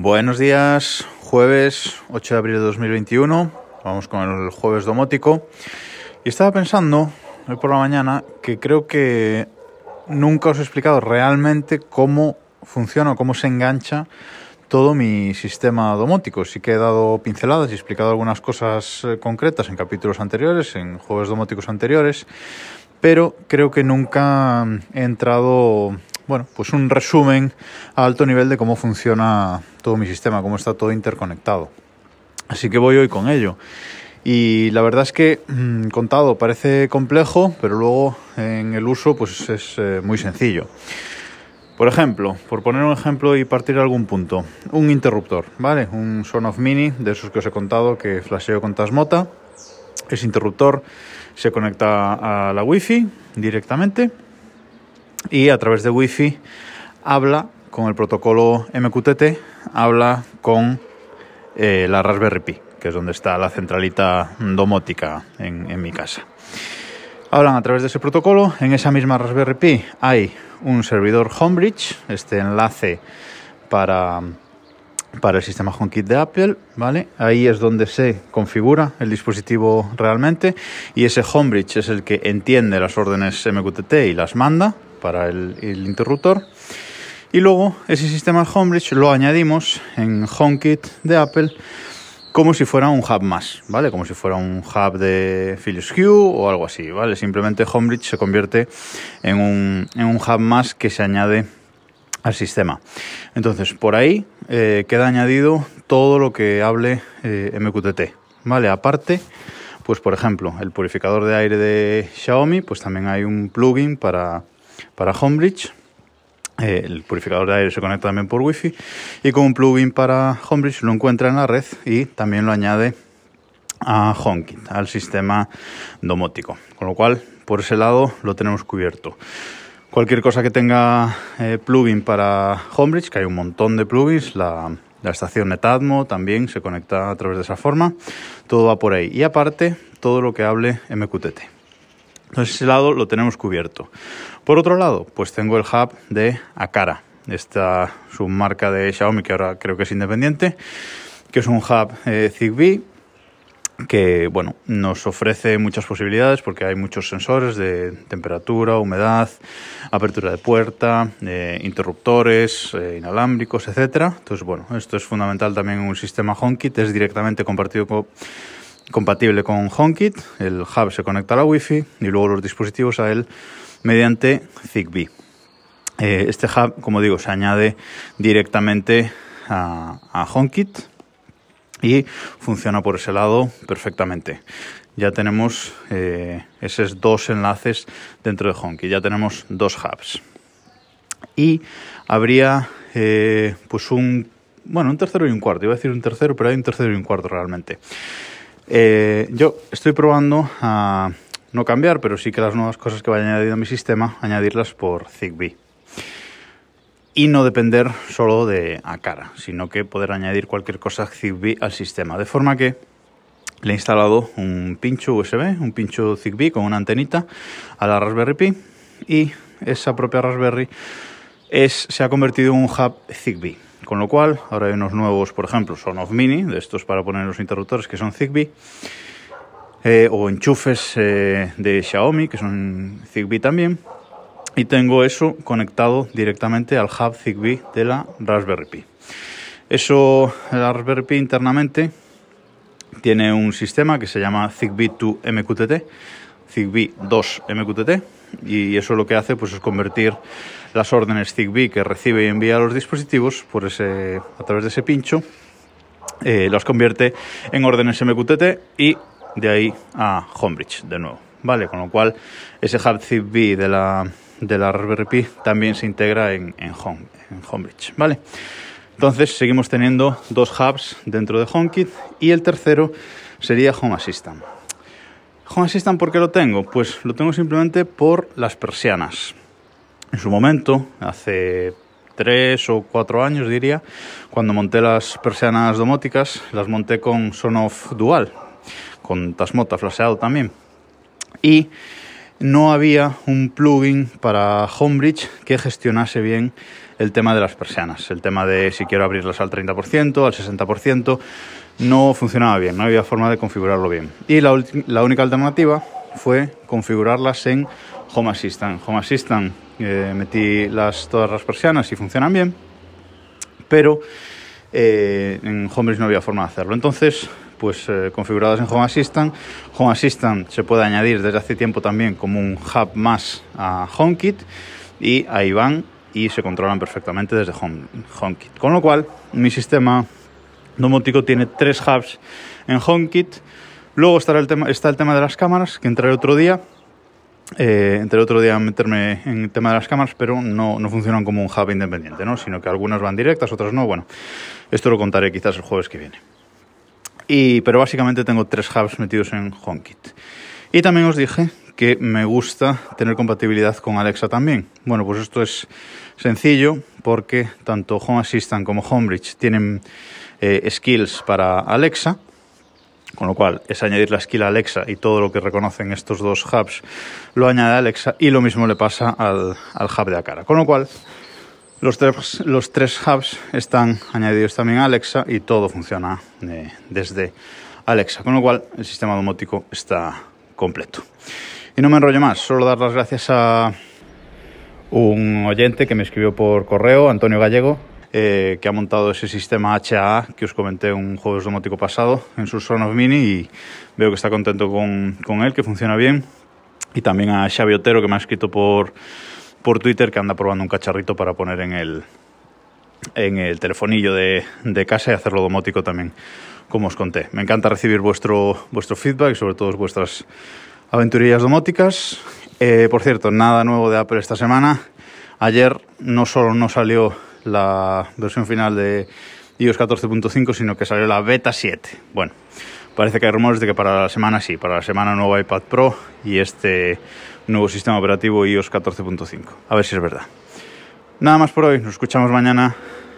Buenos días, jueves 8 de abril de 2021, vamos con el jueves domótico. Y estaba pensando hoy por la mañana que creo que nunca os he explicado realmente cómo funciona o cómo se engancha todo mi sistema domótico. Sí que he dado pinceladas y explicado algunas cosas eh, concretas en capítulos anteriores, en jueves domóticos anteriores, pero creo que nunca he entrado bueno, pues un resumen a alto nivel de cómo funciona todo mi sistema, cómo está todo interconectado. Así que voy hoy con ello. Y la verdad es que mmm, contado parece complejo, pero luego en el uso pues es eh, muy sencillo. Por ejemplo, por poner un ejemplo y partir de algún punto, un interruptor, ¿vale? Un Sonoff Mini, de esos que os he contado que flasheo con Tasmota. Ese interruptor se conecta a la Wi-Fi directamente y a través de Wi-Fi habla con el protocolo MQTT, habla con eh, la Raspberry Pi, que es donde está la centralita domótica en, en mi casa. Hablan a través de ese protocolo. En esa misma Raspberry Pi hay un servidor Homebridge, este enlace para, para el sistema HomeKit de Apple, ¿vale? Ahí es donde se configura el dispositivo realmente y ese Homebridge es el que entiende las órdenes MQTT y las manda para el, interruptor. Y luego ese sistema Homebridge lo añadimos en HomeKit de Apple como si fuera un hub más, ¿vale? Como si fuera un hub de Philips Hue o algo así, ¿vale? Simplemente Homebridge se convierte en un, en un hub más que se añade al sistema. Entonces, por ahí eh, queda añadido todo lo que hable eh, MQTT, ¿vale? Aparte, pues por ejemplo, el purificador de aire de Xiaomi, pues también hay un plugin para, para Homebridge eh, el purificador de aire se conecta también por Wi-Fi y con un plugin para Homebridge lo encuentra en la red y también lo añade a HomeKit, al sistema domótico. Con lo cual, por ese lado lo tenemos cubierto. Cualquier cosa que tenga eh, plugin para Homebridge, que hay un montón de plugins, la, la estación Netatmo también se conecta a través de esa forma, todo va por ahí. Y aparte, todo lo que hable MQTT. Entonces ese lado lo tenemos cubierto. Por otro lado, pues tengo el hub de Akara, esta submarca de Xiaomi que ahora creo que es independiente, que es un hub eh, Zigbee que bueno, nos ofrece muchas posibilidades porque hay muchos sensores de temperatura, humedad, apertura de puerta, eh, interruptores eh, inalámbricos, etcétera. Entonces, bueno, esto es fundamental también en un sistema HomeKit, es directamente compartido con compatible con HomeKit, el hub se conecta a la Wi-Fi y luego los dispositivos a él mediante Zigbee. Eh, este hub, como digo, se añade directamente a, a HomeKit y funciona por ese lado perfectamente. Ya tenemos eh, esos dos enlaces dentro de HomeKit, ya tenemos dos hubs. Y habría eh, pues un, bueno, un tercero y un cuarto, iba a decir un tercero, pero hay un tercero y un cuarto realmente. Eh, yo estoy probando a no cambiar, pero sí que las nuevas cosas que vaya añadiendo a mi sistema, añadirlas por Zigbee. Y no depender solo de Akara, sino que poder añadir cualquier cosa Zigbee al sistema. De forma que le he instalado un pincho USB, un pincho Zigbee con una antenita a la Raspberry Pi y esa propia Raspberry es, se ha convertido en un hub Zigbee. Con lo cual, ahora hay unos nuevos, por ejemplo, Sonoff Mini, de estos para poner los interruptores que son Zigbee, eh, o enchufes eh, de Xiaomi que son Zigbee también. Y tengo eso conectado directamente al hub Zigbee de la Raspberry Pi. Eso, la Raspberry Pi internamente tiene un sistema que se llama Zigbee 2 MQTT, Zigbee 2 MQTT, y eso lo que hace pues, es convertir las órdenes Zigbee que recibe y envía a los dispositivos por ese, a través de ese pincho, eh, las convierte en órdenes MQTT y de ahí a Homebridge de nuevo. ¿Vale? Con lo cual ese hub Zigbee de la, de la Raspberry también se integra en, en, Home, en Homebridge. ¿Vale? Entonces seguimos teniendo dos hubs dentro de HomeKit y el tercero sería Home Assistant. Home Assistant, ¿por qué lo tengo? Pues lo tengo simplemente por las persianas. En su momento, hace tres o cuatro años diría, cuando monté las persianas domóticas, las monté con Sonoff Dual, con Tasmota flasheado también. Y no había un plugin para Homebridge que gestionase bien el tema de las persianas, el tema de si quiero abrirlas al 30%, al 60%, no funcionaba bien, no había forma de configurarlo bien. Y la, única alternativa fue configurarlas en Home. Home Assistant eh, metí las, todas las persianas y funcionan bien, pero eh, en Homebridge no había forma de hacerlo. Entonces, pues eh, configuradas en Home Assistant. Home Assistant se puede añadir desde hace tiempo también como un hub más a HomeKit y ahí van y se controlan perfectamente desde Home, HomeKit. Con lo cual, mi sistema domótico tiene tres hubs en HomeKit. Luego estará el tema, está el tema de las cámaras, que entraré otro día. Eh, entre otro día meterme en el tema de las cámaras, pero no, no funcionan como un hub independiente, ¿no? sino que algunas van directas, otras no. Bueno, esto lo contaré quizás el jueves que viene. Y, pero básicamente tengo tres hubs metidos en HomeKit. Y también os dije que me gusta tener compatibilidad con Alexa también. Bueno, pues esto es sencillo porque tanto Home Assistant como Homebridge tienen eh, skills para Alexa, con lo cual es añadir la skill a Alexa y todo lo que reconocen estos dos hubs lo añade Alexa y lo mismo le pasa al, al hub de Acara. Con lo cual los tres, los tres hubs están añadidos también a Alexa y todo funciona eh, desde Alexa, con lo cual el sistema domótico está completo. Y no me enrollo más, solo dar las gracias a un oyente que me escribió por correo, Antonio Gallego, eh, que ha montado ese sistema HAA que os comenté un jueves domótico pasado en su Son of Mini y veo que está contento con, con él, que funciona bien. Y también a Xavi Otero que me ha escrito por por Twitter que anda probando un cacharrito para poner en el, en el telefonillo de, de casa y hacerlo domótico también, como os conté. Me encanta recibir vuestro, vuestro feedback y sobre todo vuestras aventurillas domóticas. Eh, por cierto, nada nuevo de Apple esta semana. Ayer no solo no salió la versión final de iOS 14.5, sino que salió la beta 7. Bueno, parece que hay rumores de que para la semana sí, para la semana nuevo iPad Pro y este nuevo sistema operativo iOS 14.5. A ver si es verdad. Nada más por hoy, nos escuchamos mañana.